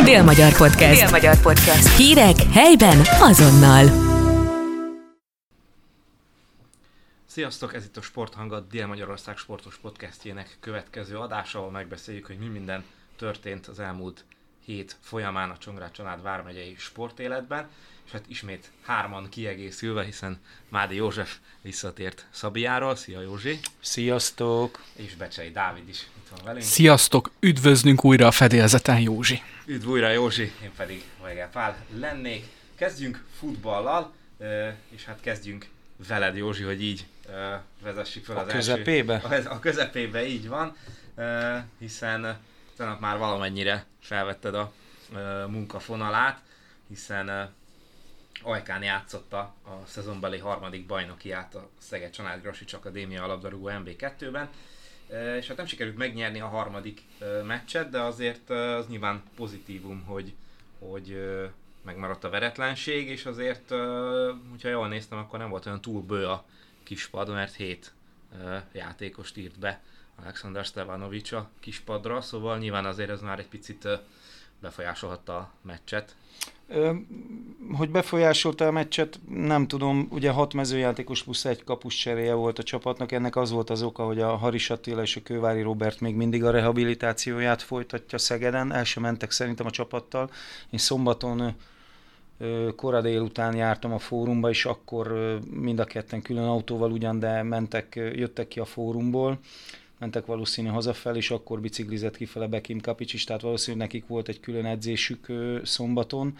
Dél-Magyar Podcast. Dél-Magyar Podcast. Hírek helyben azonnal. Sziasztok, ez itt a Sporthangat Dél-Magyarország sportos podcastjének következő adása, ahol megbeszéljük, hogy mi minden történt az elmúlt hét folyamán a Csongrád család vármegyei sportéletben, és hát ismét hárman kiegészülve, hiszen Mádi József visszatért Szabiáról. Szia Józsi! Sziasztok! És Becsei Dávid is van velünk. Sziasztok! Üdvözlünk újra a fedélzeten, Józsi! Üdv újra Józsi, én pedig Vajgel Pál lennék. Kezdjünk futballal, és hát kezdjünk veled Józsi, hogy így vezessük fel A az közepébe? első... A, a közepébe így van, hiszen tegnap már valamennyire felvetted a munkafonalát, hiszen Ajkán játszotta a szezonbeli harmadik bajnokiát a Szeged Csanád Grasics Akadémia alapdarúgó MB2-ben, és hát nem sikerült megnyerni a harmadik meccset, de azért az nyilván pozitívum, hogy, hogy megmaradt a veretlenség, és azért, hogyha jól néztem, akkor nem volt olyan túl bő a kispad, mert hét játékost írt be Alexander Stevanovic a kispadra, szóval nyilván azért ez már egy picit befolyásolhatta a meccset. Hogy befolyásolta a meccset, nem tudom, ugye hat mezőjátékos plusz egy kapus cseréje volt a csapatnak, ennek az volt az oka, hogy a Haris Attila és a Kővári Robert még mindig a rehabilitációját folytatja Szegeden, el sem mentek szerintem a csapattal. Én szombaton kora délután jártam a fórumba, és akkor mind a ketten külön autóval ugyan, de mentek, jöttek ki a fórumból, mentek valószínű hazafel, és akkor biciklizett kifele Bekim Kapics is, tehát valószínűleg nekik volt egy külön edzésük szombaton.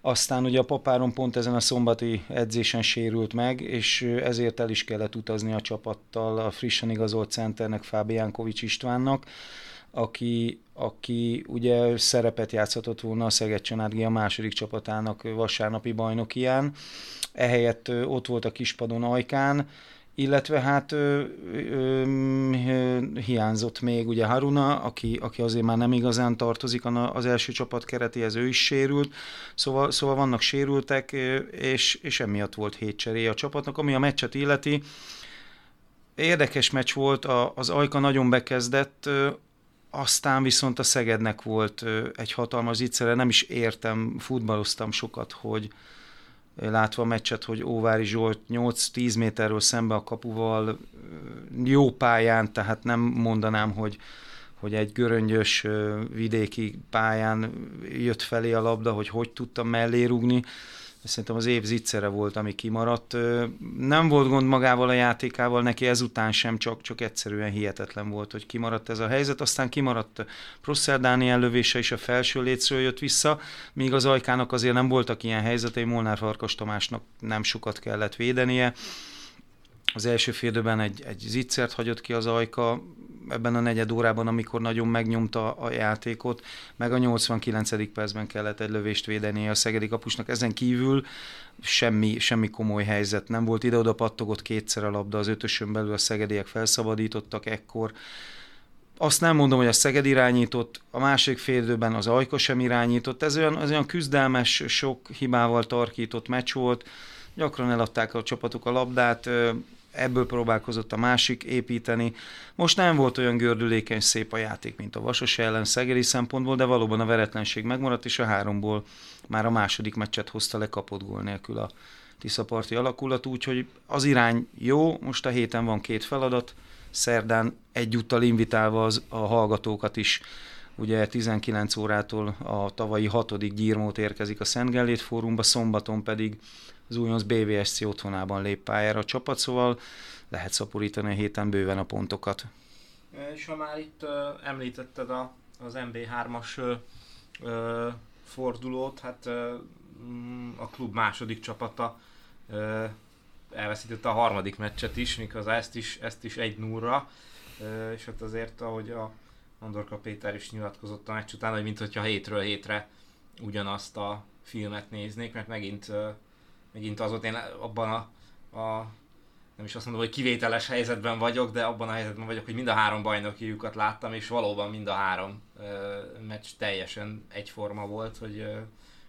Aztán ugye a papáron pont ezen a szombati edzésen sérült meg, és ezért el is kellett utazni a csapattal a frissen igazolt centernek Fábi Kovics Istvánnak, aki, aki ugye szerepet játszhatott volna a Szeged Csanád a második csapatának vasárnapi bajnokián. Ehelyett ott volt a kispadon Ajkán, illetve hát ö, ö, ö, hiányzott még ugye Haruna, aki, aki azért már nem igazán tartozik az első csapat keretéhez, ő is sérült, szóval, szóval vannak sérültek, és, és emiatt volt hét cseré a csapatnak, ami a meccset illeti. Érdekes meccs volt, a, az Ajka nagyon bekezdett, aztán viszont a Szegednek volt egy hatalmas zicsere, nem is értem, futballoztam sokat, hogy, látva a meccset, hogy Óvári Zsolt 8-10 méterről szembe a kapuval jó pályán, tehát nem mondanám, hogy, hogy egy göröngyös vidéki pályán jött felé a labda, hogy hogy tudtam mellé rúgni. Szerintem az év zicsere volt, ami kimaradt. Nem volt gond magával a játékával, neki ezután sem, csak, csak egyszerűen hihetetlen volt, hogy kimaradt ez a helyzet. Aztán kimaradt Prosser Dániel lövése is a felső létszről jött vissza, míg az Ajkának azért nem voltak ilyen helyzetei, Molnár Farkas Tamásnak nem sokat kellett védenie. Az első félidőben egy, egy zicsert hagyott ki az Ajka, ebben a negyed órában, amikor nagyon megnyomta a játékot, meg a 89. percben kellett egy lövést védeni a szegedi kapusnak. Ezen kívül semmi, semmi komoly helyzet nem volt. Ide-oda pattogott kétszer a labda, az ötösön belül a szegediek felszabadítottak ekkor. Azt nem mondom, hogy a Szeged irányított, a másik félidőben az Ajka sem irányított. Ez olyan, az olyan küzdelmes, sok hibával tarkított meccs volt. Gyakran eladták a csapatok a labdát, ebből próbálkozott a másik építeni. Most nem volt olyan gördülékeny szép a játék, mint a Vasas ellen szegedi szempontból, de valóban a veretlenség megmaradt, és a háromból már a második meccset hozta le kapott gól nélkül a Tiszaparti alakulat, úgyhogy az irány jó, most a héten van két feladat, szerdán egyúttal invitálva az, a hallgatókat is, ugye 19 órától a tavalyi hatodik gyírmót érkezik a Szent Gellét fórumba, szombaton pedig az újonc BVSC otthonában lép pályára a csapat, szóval lehet szaporítani a héten bőven a pontokat. És ha már itt uh, említetted a, az MB3-as uh, fordulót, hát uh, a klub második csapata uh, elveszítette a harmadik meccset is, miközben ezt is, ezt is egy 0 uh, és hát azért, ahogy a Andorka Péter is nyilatkozott a meccs után, hogy mintha hétről hétre ugyanazt a filmet néznék, mert megint megint az volt, én abban a, a nem is azt mondom, hogy kivételes helyzetben vagyok, de abban a helyzetben vagyok, hogy mind a három bajnokiukat láttam, és valóban mind a három ö, meccs teljesen egyforma volt, hogy ö,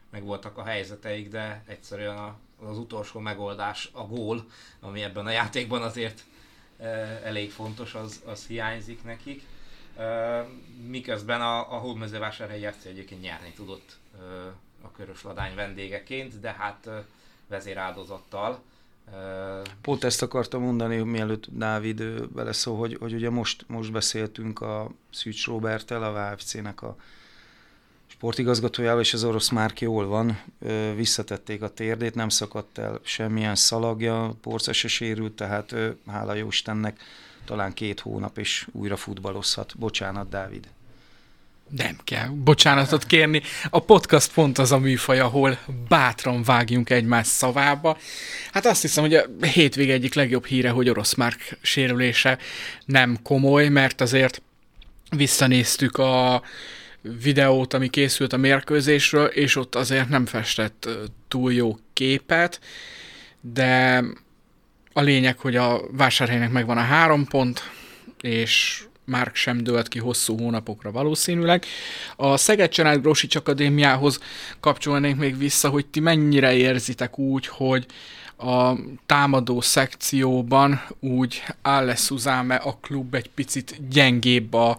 meg voltak a helyzeteik, de egyszerűen a, az utolsó megoldás, a gól, ami ebben a játékban azért ö, elég fontos, az, az hiányzik nekik. Miközben a, a Hódmezővásárhelyi FC egyébként nyerni tudott a Körös Ladány vendégeként, de hát vezéráldozattal. Pont ezt akartam mondani, mielőtt Dávid beleszól, hogy, hogy ugye most, most beszéltünk a Szűcs Robertel, a VFC-nek a sportigazgatójával, és az orosz már jól van, visszatették a térdét, nem szakadt el semmilyen szalagja, porca se sérült, tehát hála jó Istennek talán két hónap és újra futballozhat. Bocsánat, Dávid. Nem kell bocsánatot kérni. A podcast pont az a műfaj, ahol bátran vágjunk egymás szavába. Hát azt hiszem, hogy a hétvége egyik legjobb híre, hogy orosz Márk sérülése nem komoly, mert azért visszanéztük a videót, ami készült a mérkőzésről, és ott azért nem festett túl jó képet, de a lényeg, hogy a vásárhelynek megvan a három pont, és már sem dölt ki hosszú hónapokra valószínűleg. A Szeged Csanád Grosics Akadémiához kapcsolnék még vissza, hogy ti mennyire érzitek úgy, hogy a támadó szekcióban úgy áll Szuzáme a klub egy picit gyengébb a,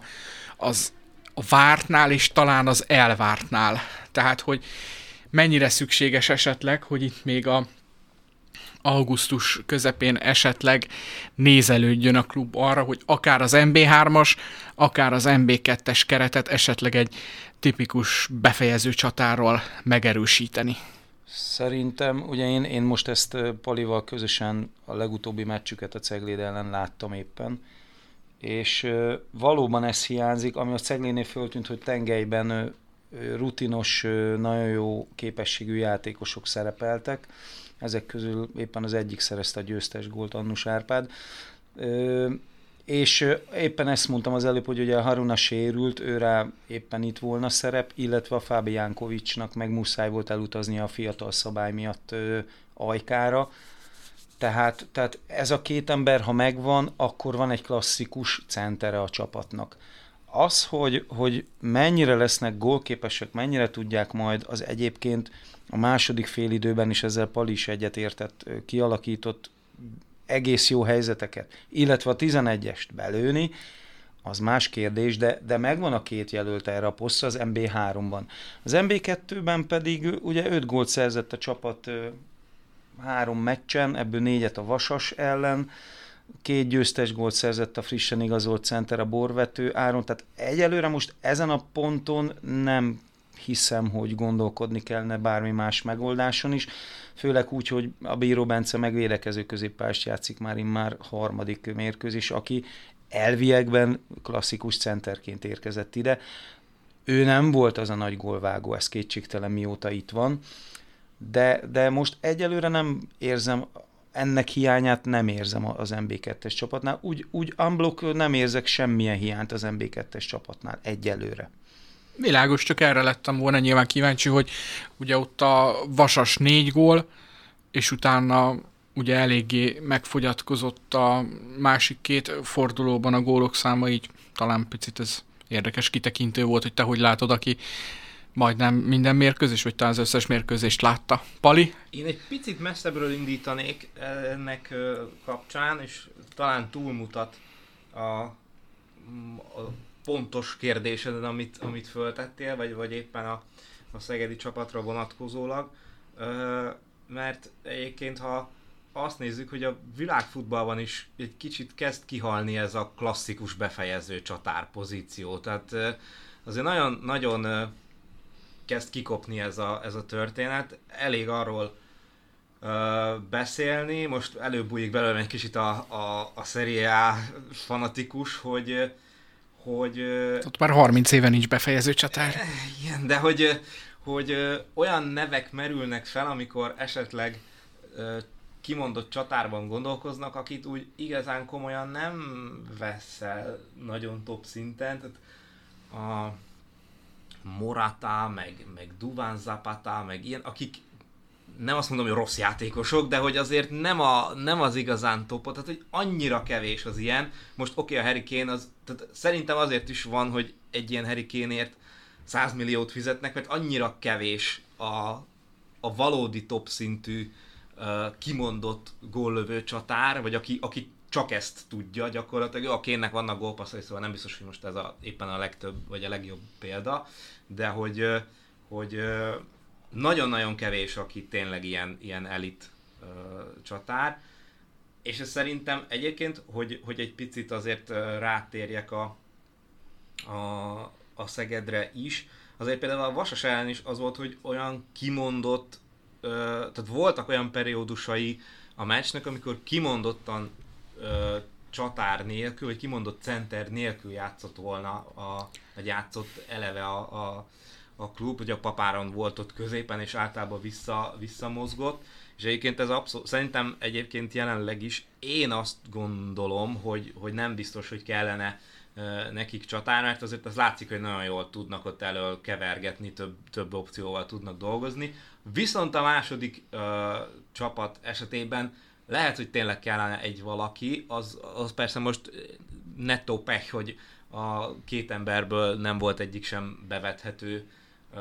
az a vártnál, és talán az elvártnál. Tehát, hogy mennyire szükséges esetleg, hogy itt még a augusztus közepén esetleg nézelődjön a klub arra, hogy akár az MB3-as, akár az MB2-es keretet esetleg egy tipikus befejező csatáról megerősíteni. Szerintem, ugye én, én most ezt Palival közösen a legutóbbi meccsüket a Cegléd ellen láttam éppen, és valóban ez hiányzik, ami a Ceglénél föltűnt, hogy tengelyben rutinos, nagyon jó képességű játékosok szerepeltek, ezek közül éppen az egyik szerezte a győztes gólt Annus Árpád. És éppen ezt mondtam az előbb, hogy ugye a Haruna sérült, őre éppen itt volna szerep, illetve a Fábi Jánkovicsnak meg muszáj volt elutazni a fiatal szabály miatt ö, Ajkára. Tehát, tehát ez a két ember, ha megvan, akkor van egy klasszikus centere a csapatnak. Az, hogy, hogy mennyire lesznek gólképesek, mennyire tudják majd az egyébként a második félidőben is ezzel Pali is egyetértett, kialakított egész jó helyzeteket, illetve a 11-est belőni, az más kérdés, de, de megvan a két jelölt erre a posztra az MB3-ban. Az MB2-ben pedig ugye 5 gólt szerzett a csapat három meccsen, ebből négyet a Vasas ellen, két győztes gólt szerzett a frissen igazolt center a borvető áron, tehát egyelőre most ezen a ponton nem hiszem, hogy gondolkodni kellene bármi más megoldáson is, főleg úgy, hogy a Bíró Bence megvédekező középpást játszik már immár harmadik mérkőzés, aki elviekben klasszikus centerként érkezett ide. Ő nem volt az a nagy gólvágó, ez kétségtelen mióta itt van, de, de most egyelőre nem érzem ennek hiányát nem érzem az MB2-es csapatnál. Úgy, úgy unblock nem érzek semmilyen hiányt az MB2-es csapatnál egyelőre. Világos, csak erre lettem volna nyilván kíváncsi, hogy ugye ott a Vasas négy gól, és utána ugye eléggé megfogyatkozott a másik két fordulóban a gólok száma, így talán picit ez érdekes kitekintő volt, hogy te hogy látod, aki majdnem minden mérkőzés, vagy talán az összes mérkőzést látta. Pali? Én egy picit messzebbről indítanék ennek kapcsán, és talán túlmutat a, a pontos kérdéseden, amit, amit föltettél, vagy, vagy éppen a, a szegedi csapatra vonatkozólag. Ö, mert egyébként, ha azt nézzük, hogy a világfutballban is egy kicsit kezd kihalni ez a klasszikus befejező csatár pozíció. Tehát azért nagyon, nagyon kezd kikopni ez a, ez a történet. Elég arról ö, beszélni, most előbújik belőle egy kicsit a, a, a Serie A fanatikus, hogy hogy... Ott már 30 éve nincs befejező csatár. Igen, de hogy, hogy olyan nevek merülnek fel, amikor esetleg kimondott csatárban gondolkoznak, akit úgy igazán komolyan nem veszel nagyon top szinten. Tehát a Morata, meg, meg Duván Zapata, meg ilyen, akik nem azt mondom, hogy rossz játékosok, de hogy azért nem, a, nem az igazán topot, tehát hogy annyira kevés az ilyen. Most oké, okay, a Harry Kane az, tehát szerintem azért is van, hogy egy ilyen Harry Kane-ért 100 milliót fizetnek, mert annyira kevés a, a valódi top szintű uh, kimondott góllövő csatár, vagy aki, aki csak ezt tudja gyakorlatilag. Jó, a kénnek vannak gólpasszai, szóval nem biztos, hogy most ez a, éppen a legtöbb, vagy a legjobb példa, de hogy, hogy nagyon-nagyon kevés, aki tényleg ilyen, ilyen elit ö, csatár, és ez szerintem egyébként, hogy, hogy egy picit azért rátérjek a, a, a Szegedre is, azért például a Vasas ellen is az volt, hogy olyan kimondott, ö, tehát voltak olyan periódusai a meccsnek, amikor kimondottan ö, csatár nélkül, vagy kimondott center nélkül játszott volna, a, vagy játszott eleve a, a, a klub, hogy a papáron volt ott középen, és általában vissza, visszamozgott, és egyébként ez abszolút, szerintem egyébként jelenleg is én azt gondolom, hogy, hogy nem biztos, hogy kellene nekik csatár, mert azért az látszik, hogy nagyon jól tudnak ott elől kevergetni, több, több opcióval tudnak dolgozni. Viszont a második ö, csapat esetében lehet, hogy tényleg kellene egy valaki, az, az persze most nettó pech, hogy a két emberből nem volt egyik sem bevethető ö,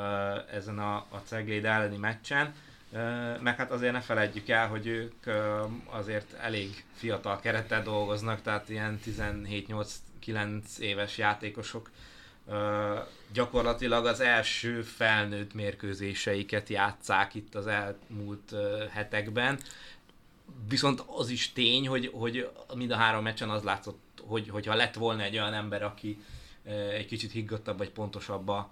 ezen a, a Cegléd elleni meccsen, Ö, meg hát azért ne felejtjük el, hogy ők ö, azért elég fiatal kerettel dolgoznak, tehát ilyen 17-8-9 éves játékosok gyakorlatilag az első felnőtt mérkőzéseiket játszák itt az elmúlt hetekben. Viszont az is tény, hogy, hogy mind a három meccsen az látszott, hogy, hogyha lett volna egy olyan ember, aki ö, egy kicsit higgadtabb vagy pontosabb a,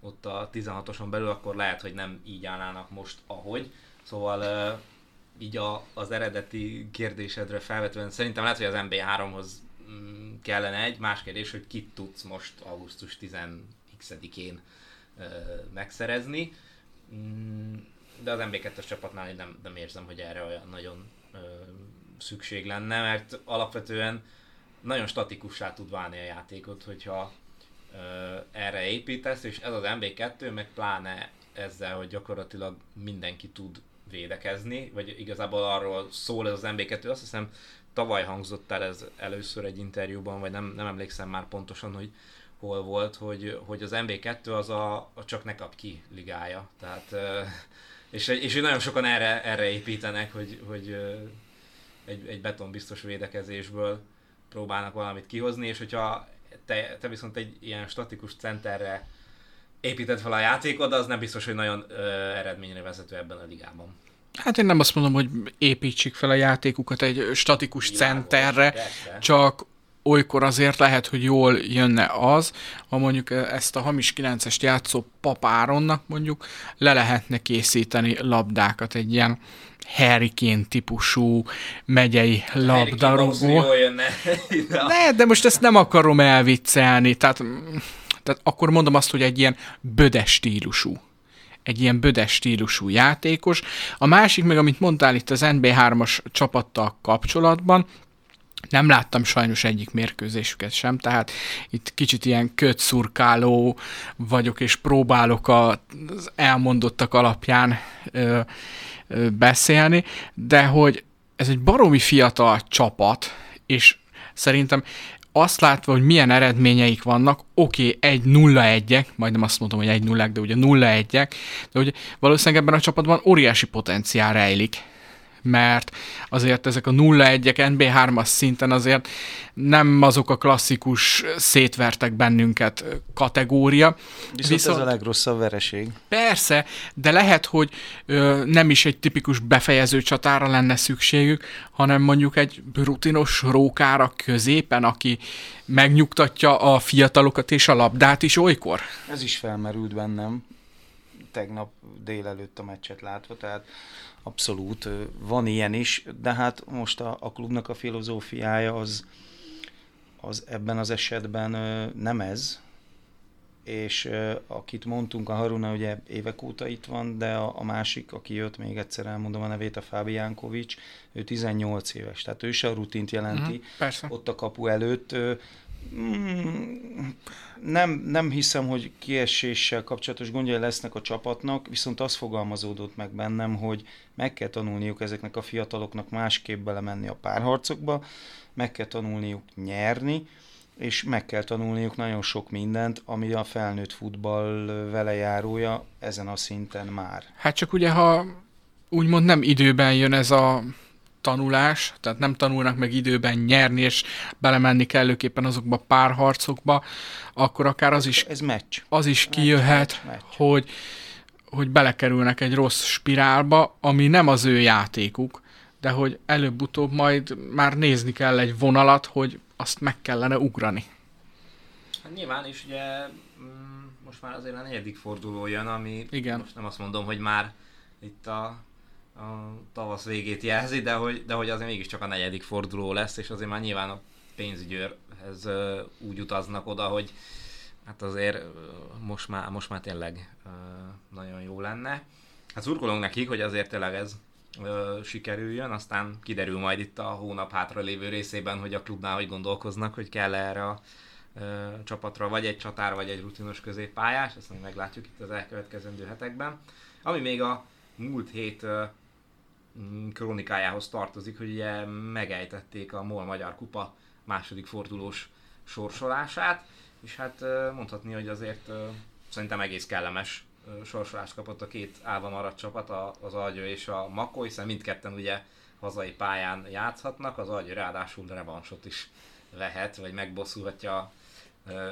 ott a 16-oson belül, akkor lehet, hogy nem így állnának most, ahogy. Szóval uh, így a, az eredeti kérdésedre felvetően szerintem lehet, hogy az MB3-hoz mm, kellene egy, más kérdés, hogy kit tudsz most augusztus 10-én uh, megszerezni. Mm, de az MB2-es csapatnál én nem, nem érzem, hogy erre olyan nagyon uh, szükség lenne, mert alapvetően nagyon statikussá tud válni a játékot, hogyha erre építesz, és ez az MB2 meg pláne ezzel, hogy gyakorlatilag mindenki tud védekezni, vagy igazából arról szól ez az MB2, azt hiszem tavaly hangzott el ez először egy interjúban, vagy nem, nem emlékszem már pontosan, hogy hol volt, hogy, hogy az MB2 az a, a csak ne kap ki ligája. Tehát, és, és nagyon sokan erre, erre építenek, hogy, hogy egy, egy betonbiztos védekezésből próbálnak valamit kihozni, és hogyha te, te viszont egy ilyen statikus centerre építed fel a játékod, az nem biztos, hogy nagyon ö, eredményre vezető ebben a ligában. Hát én nem azt mondom, hogy építsük fel a játékukat egy statikus Világos, centerre, persze. csak olykor azért lehet, hogy jól jönne az, ha mondjuk ezt a hamis 9-est játszó papáronnak mondjuk le lehetne készíteni labdákat, egy ilyen Hurricane típusú megyei labdarúgó. Ne, de most ezt nem akarom elviccelni, tehát, tehát akkor mondom azt, hogy egy ilyen bödes stílusú egy ilyen bödes stílusú játékos. A másik meg, amit mondtál itt az NB3-as csapattal kapcsolatban, nem láttam sajnos egyik mérkőzésüket sem, tehát itt kicsit ilyen kötszurkáló vagyok, és próbálok az elmondottak alapján ö, ö, beszélni, de hogy ez egy baromi fiatal csapat, és szerintem azt látva, hogy milyen eredményeik vannak, oké, egy 0 1 majdnem azt mondom, hogy egy 0 de ugye 0 1 de hogy valószínűleg ebben a csapatban óriási potenciál rejlik mert azért ezek a 0-1-ek NB3-as szinten azért nem azok a klasszikus szétvertek bennünket kategória. Viszont, Viszont ez a legrosszabb vereség. Persze, de lehet, hogy ö, nem is egy tipikus befejező csatára lenne szükségük, hanem mondjuk egy rutinos rókára középen, aki megnyugtatja a fiatalokat és a labdát is olykor. Ez is felmerült bennem tegnap délelőtt a meccset látva, tehát Abszolút, van ilyen is, de hát most a, a klubnak a filozófiája az, az ebben az esetben nem ez, és akit mondtunk, a Haruna ugye évek óta itt van, de a, a másik, aki jött, még egyszer elmondom a nevét, a Fábiánkovics, ő 18 éves, tehát ő is a rutint jelenti. Mm, persze. Ott a kapu előtt nem, nem hiszem, hogy kieséssel kapcsolatos gondjai lesznek a csapatnak, viszont az fogalmazódott meg bennem, hogy meg kell tanulniuk ezeknek a fiataloknak másképp belemenni a párharcokba, meg kell tanulniuk nyerni, és meg kell tanulniuk nagyon sok mindent, ami a felnőtt futball vele járója ezen a szinten már. Hát csak ugye, ha úgymond nem időben jön ez a tanulás, tehát nem tanulnak meg időben nyerni, és belemenni kellőképpen azokba a párharcokba, akkor akár az is, Ez meccs. az is kijöhet, meccs, meccs. hogy hogy belekerülnek egy rossz spirálba, ami nem az ő játékuk, de hogy előbb-utóbb majd már nézni kell egy vonalat, hogy azt meg kellene ugrani. Hát nyilván is ugye mm, most már azért a negyedik forduló jön, ami Igen. most nem azt mondom, hogy már itt a, a tavasz végét jelzi, de hogy, de hogy azért mégiscsak a negyedik forduló lesz, és azért már nyilván a pénzügyőrhez ö, úgy utaznak oda, hogy hát azért most már, most már tényleg nagyon jó lenne. Hát szurkolunk nekik, hogy azért tényleg ez ö, sikerüljön, aztán kiderül majd itt a hónap hátra lévő részében, hogy a klubnál hogy gondolkoznak, hogy kell erre a csapatra vagy egy csatár, vagy egy rutinos középpályás, ezt még meglátjuk itt az elkövetkezendő hetekben. Ami még a múlt hét ö, mm, krónikájához tartozik, hogy ugye megejtették a MOL Magyar Kupa második fordulós sorsolását, és hát mondhatni, hogy azért szerintem egész kellemes sorsolást kapott a két állva maradt csapat, a- az Algyő és a Makó, hiszen mindketten ugye hazai pályán játszhatnak, az Algyő ráadásul revansot is vehet, vagy megbosszulhatja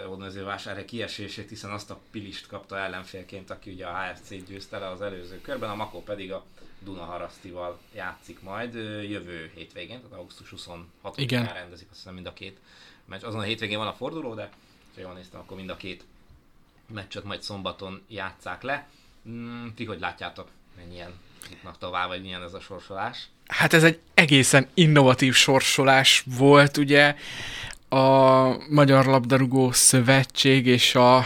Ódnözővásárhely kiesését, hiszen azt a Pilist kapta ellenfélként, aki ugye a HFC-t győzte le az előző körben, a Makó pedig a Dunaharasztival játszik majd jövő hétvégén, tehát augusztus 26-án Igen. rendezik azt hiszem mind a két meccs. Azon a hétvégén van a forduló, de ha jól néztem, akkor mind a két meccset majd szombaton játszák le. Mm, ti hogy látjátok, mennyien jutnak tovább, vagy milyen ez a sorsolás? Hát ez egy egészen innovatív sorsolás volt, ugye a Magyar Labdarúgó Szövetség és a,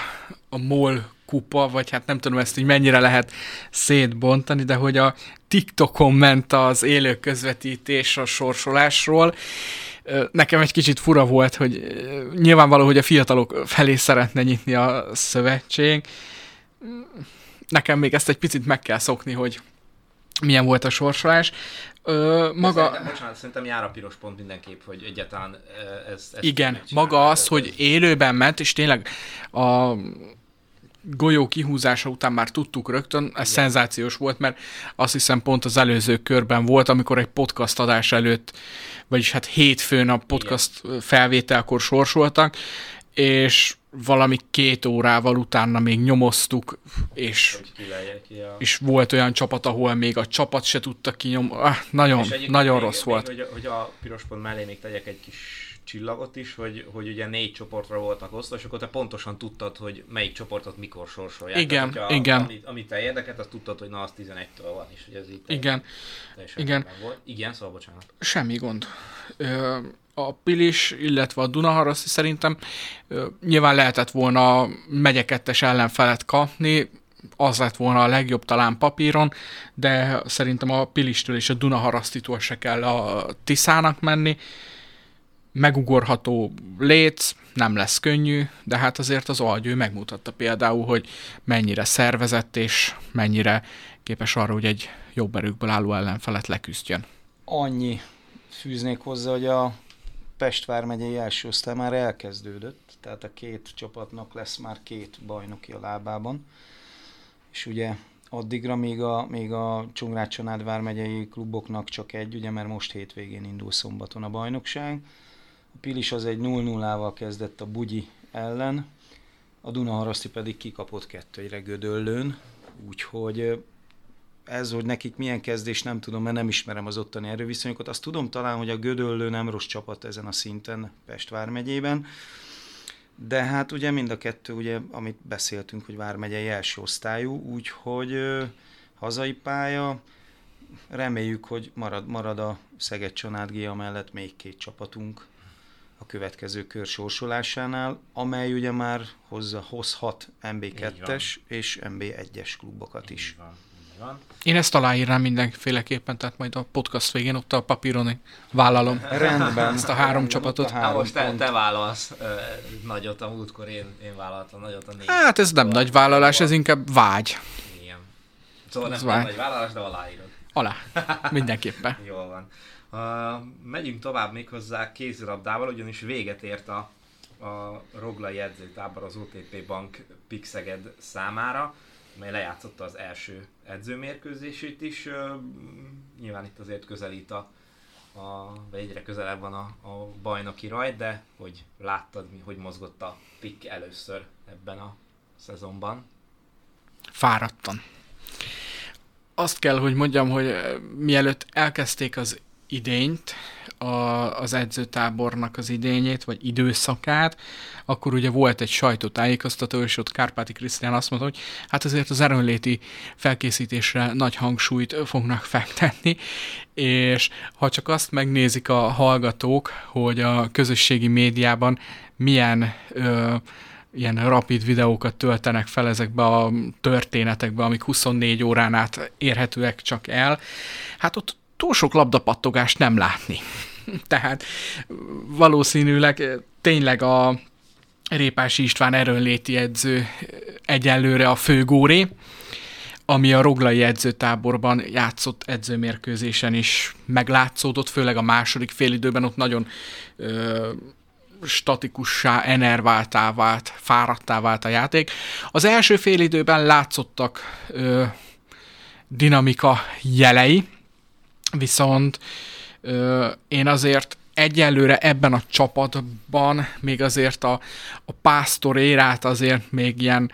a MOL kupa, vagy hát nem tudom ezt, hogy mennyire lehet szétbontani, de hogy a TikTokon ment az élő közvetítés a sorsolásról. Nekem egy kicsit fura volt, hogy nyilvánvaló, hogy a fiatalok felé szeretne nyitni a szövetség. Nekem még ezt egy picit meg kell szokni, hogy milyen volt a sorsolás. Ö, maga... Szerintem, bocsánat, szerintem jár a piros pont mindenképp, hogy egyáltalán ez... ez Igen, maga az, hogy élőben ment, és tényleg a golyó kihúzása után már tudtuk rögtön, ez Igen. szenzációs volt, mert azt hiszem pont az előző körben volt, amikor egy podcast adás előtt, vagyis hát hétfőn a podcast Igen. felvételkor sorsoltak, és valami két órával utána még nyomoztuk, és, ki a... és volt olyan csapat, ahol még a csapat se tudta kinyom... Ah, nagyon, nagyon még- rossz még, volt. Hogy, hogy a piros pont mellé még tegyek egy kis csillagot is, hogy, hogy ugye négy csoportra voltak osztva, és akkor te pontosan tudtad, hogy melyik csoportot mikor sorsolják. Igen, Tehát, hogyha igen. Amit, amit te érdekelt, azt tudtad, hogy na az 11-től van, és hogy ez így Igen. teljesen igen. volt. Igen, szóval bocsánat. Semmi gond. Ö, A Pilis, illetve a Dunaharaszti szerintem ö, nyilván lehetett volna a megyekettes ellenfelet kapni, az lett volna a legjobb talán papíron, de szerintem a Pilistől és a Dunaharasztitól se kell a Tiszának menni. Megugorható léc, nem lesz könnyű, de hát azért az Algyő megmutatta például, hogy mennyire szervezett és mennyire képes arra, hogy egy jobb erőkből álló ellenfelet leküzdjön. Annyi fűznék hozzá, hogy a Pest vármegyei első osztály már elkezdődött, tehát a két csapatnak lesz már két bajnoki a lábában, és ugye addigra még a, még a Csongrád vármegyei kluboknak csak egy, ugye mert most hétvégén indul szombaton a bajnokság. Pilis az egy 0-0-val kezdett a Bugyi ellen, a Dunaharaszti pedig kikapott kettőre Gödöllőn, úgyhogy ez, hogy nekik milyen kezdés, nem tudom, mert nem ismerem az ottani erőviszonyokat. Azt tudom talán, hogy a Gödöllő nem rossz csapat ezen a szinten Pest vármegyében, de hát ugye mind a kettő, ugye, amit beszéltünk, hogy vármegyei első osztályú, úgyhogy hazai pálya, reméljük, hogy marad, marad a Szeged Csanád Gia mellett még két csapatunk a következő kör sorsolásánál, amely ugye már hozza, hozhat MB2-es és MB1-es klubokat is. Így van, így van. Én ezt aláírnám mindenféleképpen, tehát majd a podcast végén ott a papíron vállalom. Rendben. Ezt a három Rendben, csapatot. a Hát három most te, pont. te vállalsz ö, nagyot, a múltkor én, én vállaltam nagyot a négy. Hát ez nem nagy vállalás, ez inkább vágy. Igen. Szóval Ez nem, nem vágy. nagy vállalás, de aláírod. Alá. Mindenképpen. Jól van. Uh, megyünk tovább méghozzá kézilabdával, ugyanis véget ért a, a Roglai edzőtábor az OTP Bank Pixeged számára, mely lejátszotta az első edzőmérkőzését is. Uh, nyilván itt azért közelít a a, vagy egyre közelebb van a, a bajnoki rajt, de hogy láttad, mi, hogy mozgott a pick először ebben a szezonban? Fáradtan. Azt kell, hogy mondjam, hogy mielőtt elkezdték az idényt, a, az edzőtábornak az idényét, vagy időszakát, akkor ugye volt egy sajtótájékoztató, és ott Kárpáti Krisztián azt mondta, hogy hát azért az erőnléti felkészítésre nagy hangsúlyt fognak fektetni, és ha csak azt megnézik a hallgatók, hogy a közösségi médiában milyen ö, ilyen rapid videókat töltenek fel ezekbe a történetekbe, amik 24 órán át érhetőek csak el, hát ott túl sok labdapattogást nem látni. Tehát valószínűleg tényleg a Répási István erőnléti edző egyelőre a főgóré, ami a Roglai edzőtáborban játszott edzőmérkőzésen is meglátszódott, főleg a második félidőben ott nagyon ö, statikussá, enerváltá vált, fáradtá vált a játék. Az első félidőben látszottak ö, dinamika jelei, viszont ö, én azért egyelőre ebben a csapatban még azért a, a pásztor érát azért még ilyen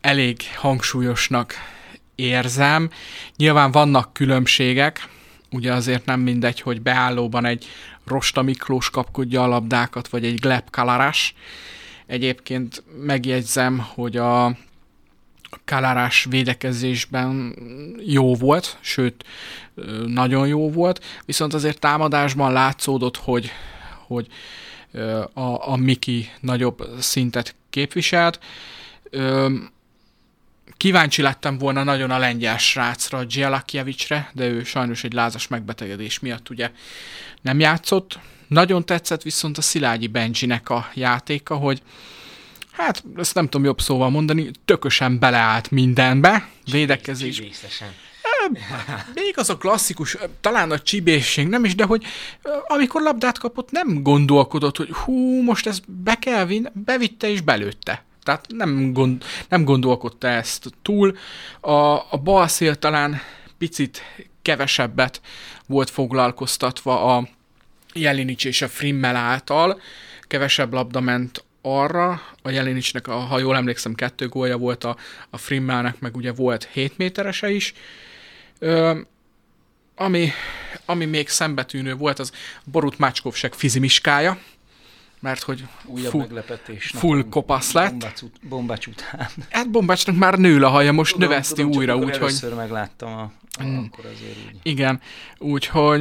elég hangsúlyosnak érzem. Nyilván vannak különbségek, ugye azért nem mindegy, hogy beállóban egy Rosta Miklós kapkodja a labdákat, vagy egy Gleb Kalaras. Egyébként megjegyzem, hogy a Kalarás védekezésben jó volt, sőt, nagyon jó volt, viszont azért támadásban látszódott, hogy, hogy a, a Miki nagyobb szintet képviselt. Kíváncsi lettem volna nagyon a lengyel srácra, Gielakievicsre, de ő sajnos egy lázas megbetegedés miatt ugye nem játszott. Nagyon tetszett viszont a Szilágyi Benjinek a játéka, hogy hát ezt nem tudom jobb szóval mondani, tökösen beleállt mindenbe, védekezés. Még az a klasszikus, talán a csibészség nem is, de hogy amikor labdát kapott, nem gondolkodott, hogy hú, most ez be kell vinni, bevitte és belőtte. Tehát nem, gond, nem gondolkodta ezt túl. A, a bal szél talán picit kevesebbet volt foglalkoztatva a Jelinics és a Frimmel által, kevesebb labda ment arra, a Jelinicsnek, a, ha jól emlékszem, kettő gólja volt, a, a Frimmelnek meg ugye volt 7 méterese is. Ö, ami, ami még szembetűnő volt, az Borut Mácskovsek fizimiskája, mert hogy Újabb full, meglepetés. full kopasz lett. Bombács, ut- bombács után. Hát Bombácsnak már nő a haja, most Tudom, növeszti tudom, újra, úgyhogy... Először megláttam, a, a, Mm. akkor azért úgy. Igen, úgyhogy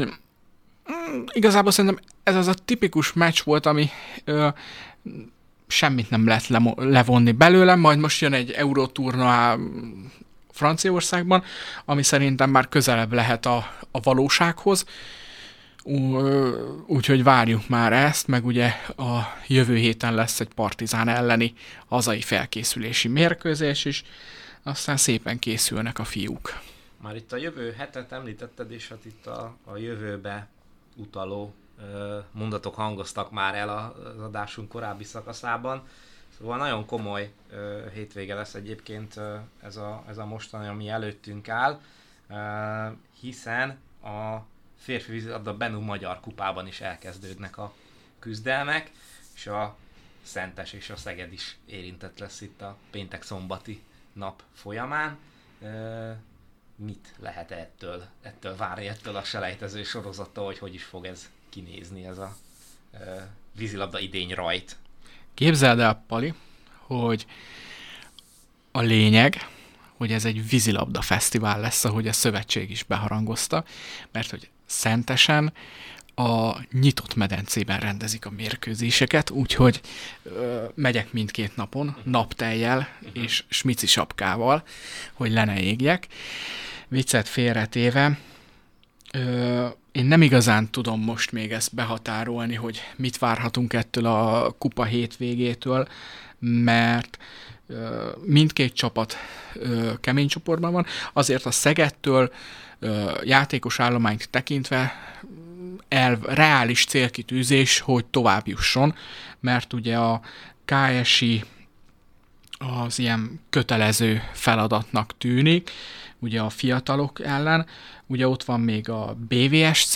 mm, igazából szerintem ez az a tipikus meccs volt, ami ö, semmit nem lehet levonni belőle, majd most jön egy Euroturna Franciaországban, ami szerintem már közelebb lehet a, a valósághoz, úgyhogy várjuk már ezt, meg ugye a jövő héten lesz egy partizán elleni hazai felkészülési mérkőzés is, aztán szépen készülnek a fiúk. Már itt a jövő hetet említetted, és hát itt a, a jövőbe utaló mondatok hangoztak már el az adásunk korábbi szakaszában. Szóval nagyon komoly hétvége lesz egyébként ez, a, ez a mostani, ami előttünk áll, hiszen a férfi vízilabda Benú Magyar Kupában is elkezdődnek a küzdelmek, és a Szentes és a Szeged is érintett lesz itt a péntek-szombati nap folyamán. Mit lehet ettől, ettől várni, ettől a selejtező sorozattól, hogy hogy is fog ez kinézni ez a ö, vízilabda idény rajt. Képzeld el, Pali, hogy a lényeg, hogy ez egy vízilabda fesztivál lesz, ahogy a szövetség is beharangozta, mert hogy szentesen a nyitott medencében rendezik a mérkőzéseket, úgyhogy ö, megyek mindkét napon, napteljel és smici sapkával, hogy le ne égjek. Viccet félretéve, Ö, én nem igazán tudom most még ezt behatárolni, hogy mit várhatunk ettől a kupa hétvégétől, mert mindkét csapat kemény csoportban van, azért a Szegettől játékos állományt tekintve el, reális célkitűzés, hogy tovább jusson, mert ugye a KSI az ilyen kötelező feladatnak tűnik, ugye a fiatalok ellen. Ugye ott van még a BVSC,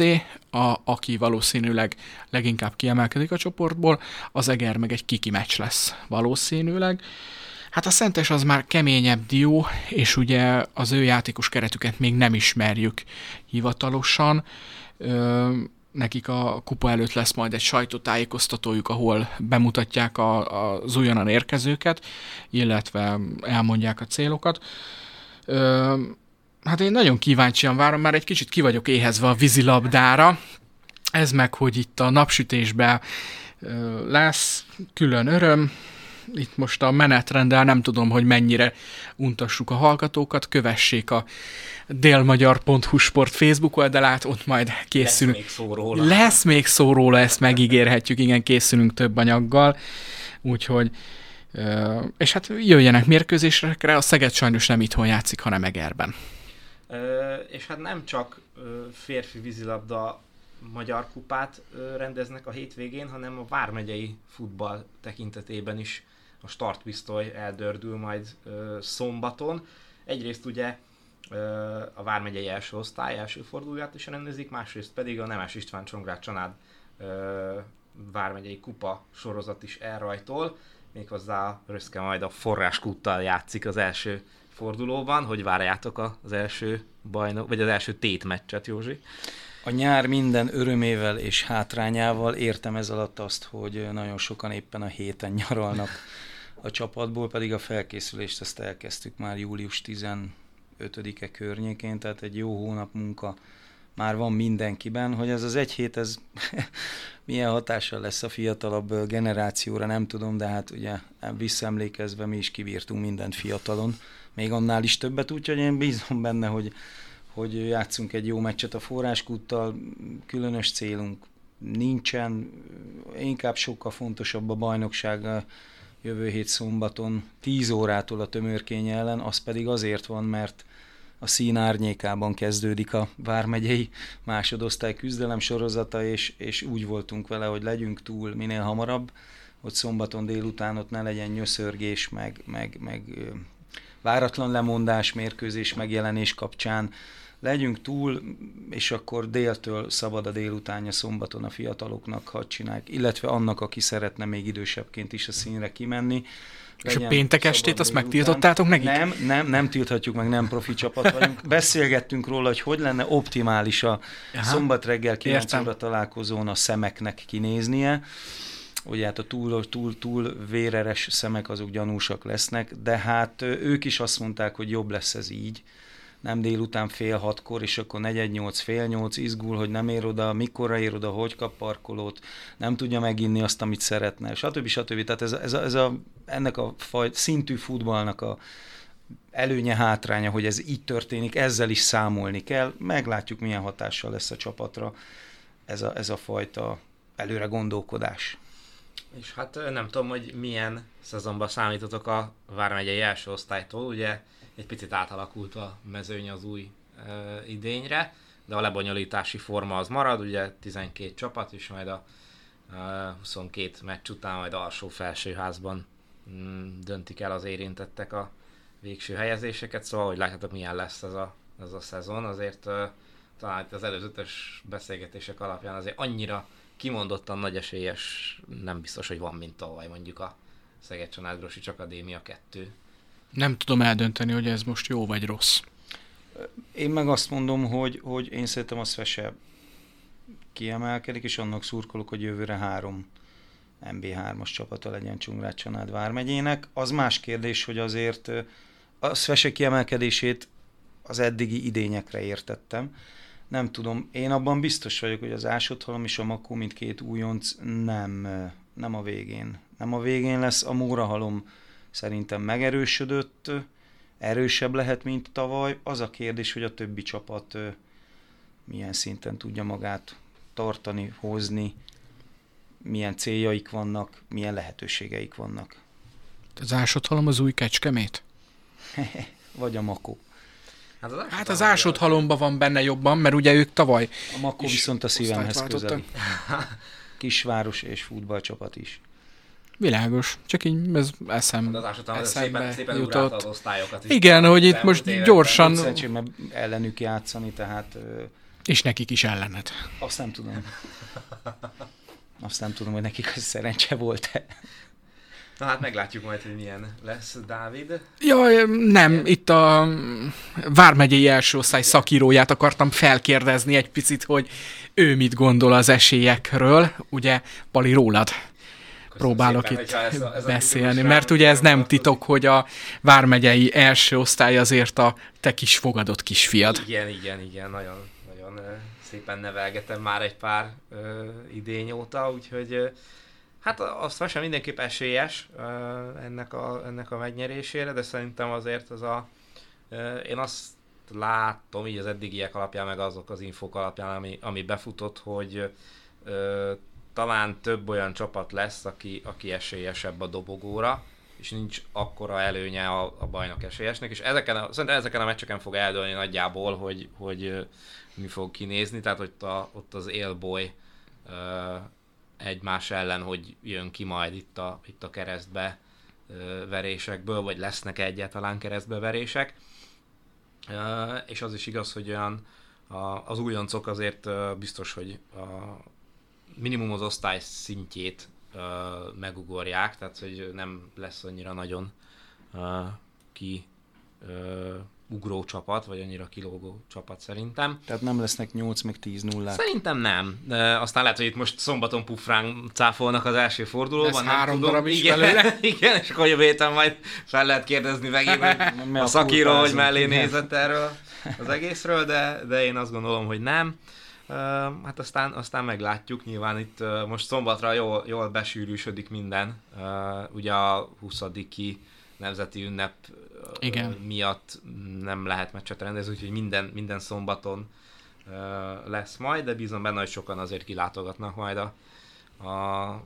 a, aki valószínűleg leginkább kiemelkedik a csoportból, az Eger meg egy kiki meccs lesz valószínűleg. Hát a Szentes az már keményebb dió, és ugye az ő játékos keretüket még nem ismerjük hivatalosan. Ö, nekik a kupa előtt lesz majd egy sajtótájékoztatójuk, ahol bemutatják a, az újonnan érkezőket, illetve elmondják a célokat. Ö, hát én nagyon kíváncsian várom, már egy kicsit ki vagyok éhezve a vízilabdára, ez meg, hogy itt a napsütésben lesz külön öröm, itt most a menetrenddel nem tudom, hogy mennyire untassuk a hallgatókat, kövessék a délmagyar.hu sport Facebook oldalát, ott majd készülünk. Lesz még szó róla. Lesz még szó róla, ezt megígérhetjük, igen, készülünk több anyaggal, úgyhogy és hát jöjjenek mérkőzésekre, a Szeged sajnos nem itthon játszik, hanem Egerben. És hát nem csak férfi vízilabda magyar kupát rendeznek a hétvégén, hanem a Vármegyei futball tekintetében is a startpisztoly eldördül majd szombaton. Egyrészt ugye a Vármegyei első osztály első fordulóját is rendezik, másrészt pedig a Nemes István Csongrád család ö, Vármegyei kupa sorozat is elrajtol, méghozzá Röszke majd a forráskúttal játszik az első fordulóban, hogy várjátok az első bajnok, vagy az első tétmeccset, Józsi? A nyár minden örömével és hátrányával értem ez alatt azt, hogy nagyon sokan éppen a héten nyaralnak a csapatból, pedig a felkészülést ezt elkezdtük már július 15-e környékén, tehát egy jó hónap munka már van mindenkiben, hogy ez az egy hét, ez milyen hatással lesz a fiatalabb generációra, nem tudom, de hát ugye visszaemlékezve mi is kibírtunk mindent fiatalon, még annál is többet, úgyhogy én bízom benne, hogy, hogy játszunk egy jó meccset a forráskúttal, különös célunk nincsen, inkább sokkal fontosabb a bajnokság jövő hét szombaton 10 órától a tömörkény ellen, az pedig azért van, mert a szín árnyékában kezdődik a Vármegyei másodosztály küzdelem sorozata, és, és úgy voltunk vele, hogy legyünk túl minél hamarabb, hogy szombaton délután ott ne legyen nyöszörgés, meg, meg, meg váratlan lemondás mérkőzés megjelenés kapcsán, legyünk túl, és akkor déltől szabad a délutánja szombaton a fiataloknak, ha csinálják, illetve annak, aki szeretne még idősebbként is a színre kimenni. És a péntek estét azt megtiltottátok nekik? Nem, nem, nem tilthatjuk meg, nem profi csapat vagyunk. Beszélgettünk róla, hogy hogy lenne optimális a Aha. szombat reggel 9 Értem. óra találkozón a szemeknek kinéznie. Ugye hát a túl, túl, túl véreres szemek azok gyanúsak lesznek, de hát ők is azt mondták, hogy jobb lesz ez így nem délután fél hatkor, és akkor negyed nyolc, fél nyolc, izgul, hogy nem ér oda, mikorra ér oda, hogy kap parkolót, nem tudja meginni azt, amit szeretne, stb. stb. Tehát ez, ez, a, ez a, ennek a faj, szintű futballnak a előnye, hátránya, hogy ez így történik, ezzel is számolni kell, meglátjuk, milyen hatással lesz a csapatra ez a, ez a fajta előre gondolkodás. És hát nem tudom, hogy milyen szezonban számítotok a Vármegyei első osztálytól, ugye egy picit átalakult a mezőny az új uh, idényre, de a lebonyolítási forma az marad, ugye 12 csapat, és majd a uh, 22 meccs után majd alsó-felső házban mm, döntik el az érintettek a végső helyezéseket, szóval hogy látjátok milyen lesz ez a, ez a szezon, azért uh, talán az előzetes beszélgetések alapján azért annyira kimondottan nagy esélyes nem biztos, hogy van, mint tavaly mondjuk a Szeged Csanád Akadémia 2 nem tudom eldönteni, hogy ez most jó vagy rossz. Én meg azt mondom, hogy, hogy én szerintem a Svese kiemelkedik, és annak szurkolok, hogy jövőre három MB3-as csapata legyen Csungrád Csanád Vármegyének. Az más kérdés, hogy azért a Svese kiemelkedését az eddigi idényekre értettem. Nem tudom, én abban biztos vagyok, hogy az Ásodhalom és a Makó, mint két újonc nem, nem a végén. Nem a végén lesz, a Mórahalom szerintem megerősödött, erősebb lehet, mint tavaly. Az a kérdés, hogy a többi csapat milyen szinten tudja magát tartani, hozni, milyen céljaik vannak, milyen lehetőségeik vannak. Az ásodhalom az új kecskemét? Vagy a makó. Hát az, hát az ásodhalomban van benne jobban, mert ugye ők tavaly A makó viszont a szívemhez közeli. Kisváros és futballcsapat is. Világos. Csak így ez eszem, De az eszembe szépen, szépen ugrálta az jutott. osztályokat is. Igen, hogy itt most gyorsan-. Szerencsém, ellenük játszani, tehát És nekik is ellened. azt nem tudom. Azt nem tudom, hogy nekik az szerencse volt-e. Na hát meglátjuk majd, hogy milyen lesz Dávid. Jaj, nem, itt a Vármegyei első osztály szakíróját akartam felkérdezni egy picit, hogy ő mit gondol az esélyekről. Ugye, Pali, rólad próbálok szépen, itt ez a- ez beszélni, mert ugye ez nem titok, hogy a Vármegyei első osztály azért a te kis fogadott kisfiad. Igen, igen, igen, nagyon, nagyon szépen nevelgetem már egy pár ö, idény óta, úgyhogy ö, hát azt most mindenképp esélyes ö, ennek, a, ennek a megnyerésére, de szerintem azért az a, ö, én azt látom így az eddigiek alapján, meg azok az infók alapján, ami, ami befutott, hogy ö, talán több olyan csapat lesz, aki, aki esélyesebb a dobogóra, és nincs akkora előnye a, a bajnok esélyesnek, és ezeken a, szerintem ezeken a meccseken fog eldőlni nagyjából, hogy, hogy mi fog kinézni, tehát hogy a, ott az élboly egymás ellen, hogy jön ki majd itt a, itt a keresztbe verésekből, vagy lesznek egyáltalán keresztbe verések. És az is igaz, hogy olyan az újoncok azért biztos, hogy a, minimum az osztály szintjét ö, megugorják, tehát hogy nem lesz annyira nagyon ö, ki ö, ugró csapat, vagy annyira kilógó csapat szerintem. Tehát nem lesznek 8 meg 10 nullák. Szerintem nem. De aztán lehet, hogy itt most szombaton pufrán cáfolnak az első fordulóban. Lesz nem három tudom. darab is igen, belőle. igen, és akkor jövő héten majd fel lehet kérdezni megint, a a szakíró, hogy mellé nézett erről az egészről, de, de én azt gondolom, hogy nem. Hát aztán, aztán meglátjuk, nyilván itt most szombatra jól, jól besűrűsödik minden. Ugye a 20 nemzeti ünnep Igen. miatt nem lehet meccset rendezni, úgyhogy minden, minden szombaton lesz majd, de bízom benne, hogy sokan azért kilátogatnak majd a, a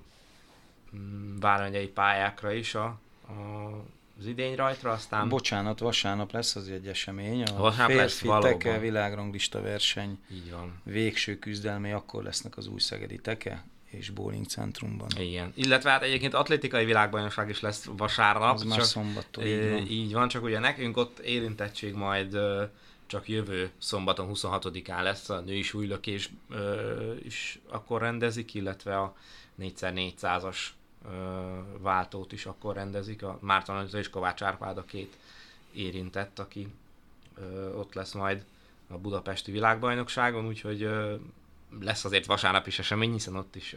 mm, vármegyei pályákra is a, a, az idény rajtra, aztán Bocsánat, vasárnap lesz az egy esemény, a Vasárnap lesz, férfi valóban. teke világranglista verseny így van. végső küzdelmei akkor lesznek az új szegedi teke és bowling centrumban. Igen. Illetve hát egyébként atlétikai világbajnokság is lesz vasárnap. Az már szombattól, így van. így van, csak ugye nekünk ott érintettség majd csak jövő szombaton 26-án lesz a női súlylökés is akkor rendezik, illetve a 4x400-as ö, váltót is akkor rendezik. A Márton Anita és Kovács Árpád a két érintett, aki ott lesz majd a budapesti világbajnokságon, úgyhogy lesz azért vasárnap is esemény, hiszen ott is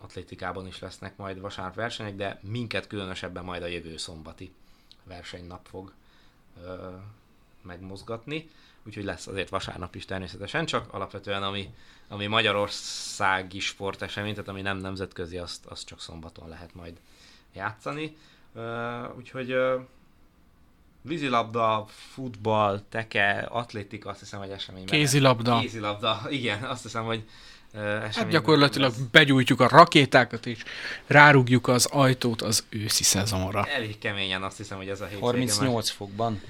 atlétikában is lesznek majd vasárnap versenyek, de minket különösebben majd a jövő szombati versenynap fog megmozgatni, úgyhogy lesz azért vasárnap is természetesen, csak alapvetően ami, ami Magyarországi sportesemény, tehát ami nem nemzetközi, azt, azt csak szombaton lehet majd játszani. Ö, úgyhogy ö, vízilabda, futball, teke, atlétika, azt hiszem, hogy eseményben. Kézilabda. Kézilabda, igen, azt hiszem, hogy eseményben Hát gyakorlatilag lesz. begyújtjuk a rakétákat és rárugjuk az ajtót az őszi szezonra. Elég keményen azt hiszem, hogy ez a hétvége 38 fokban.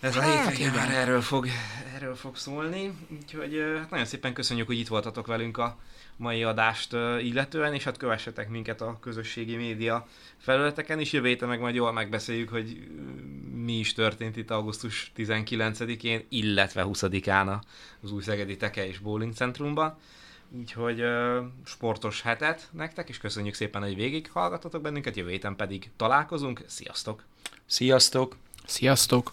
Ez a Hát, hétvége már erről fog, erről fog szólni, úgyhogy hát nagyon szépen köszönjük, hogy itt voltatok velünk a mai adást illetően, és hát kövessetek minket a közösségi média felületeken is. Jövő héten meg majd jól megbeszéljük, hogy mi is történt itt augusztus 19-én, illetve 20-án az új Szegedi Teke és Bowling Centrumban. Úgyhogy ö, sportos hetet nektek, és köszönjük szépen, hogy végighallgatotok bennünket, jövő héten pedig találkozunk. Sziasztok! Sziasztok! Sziasztok!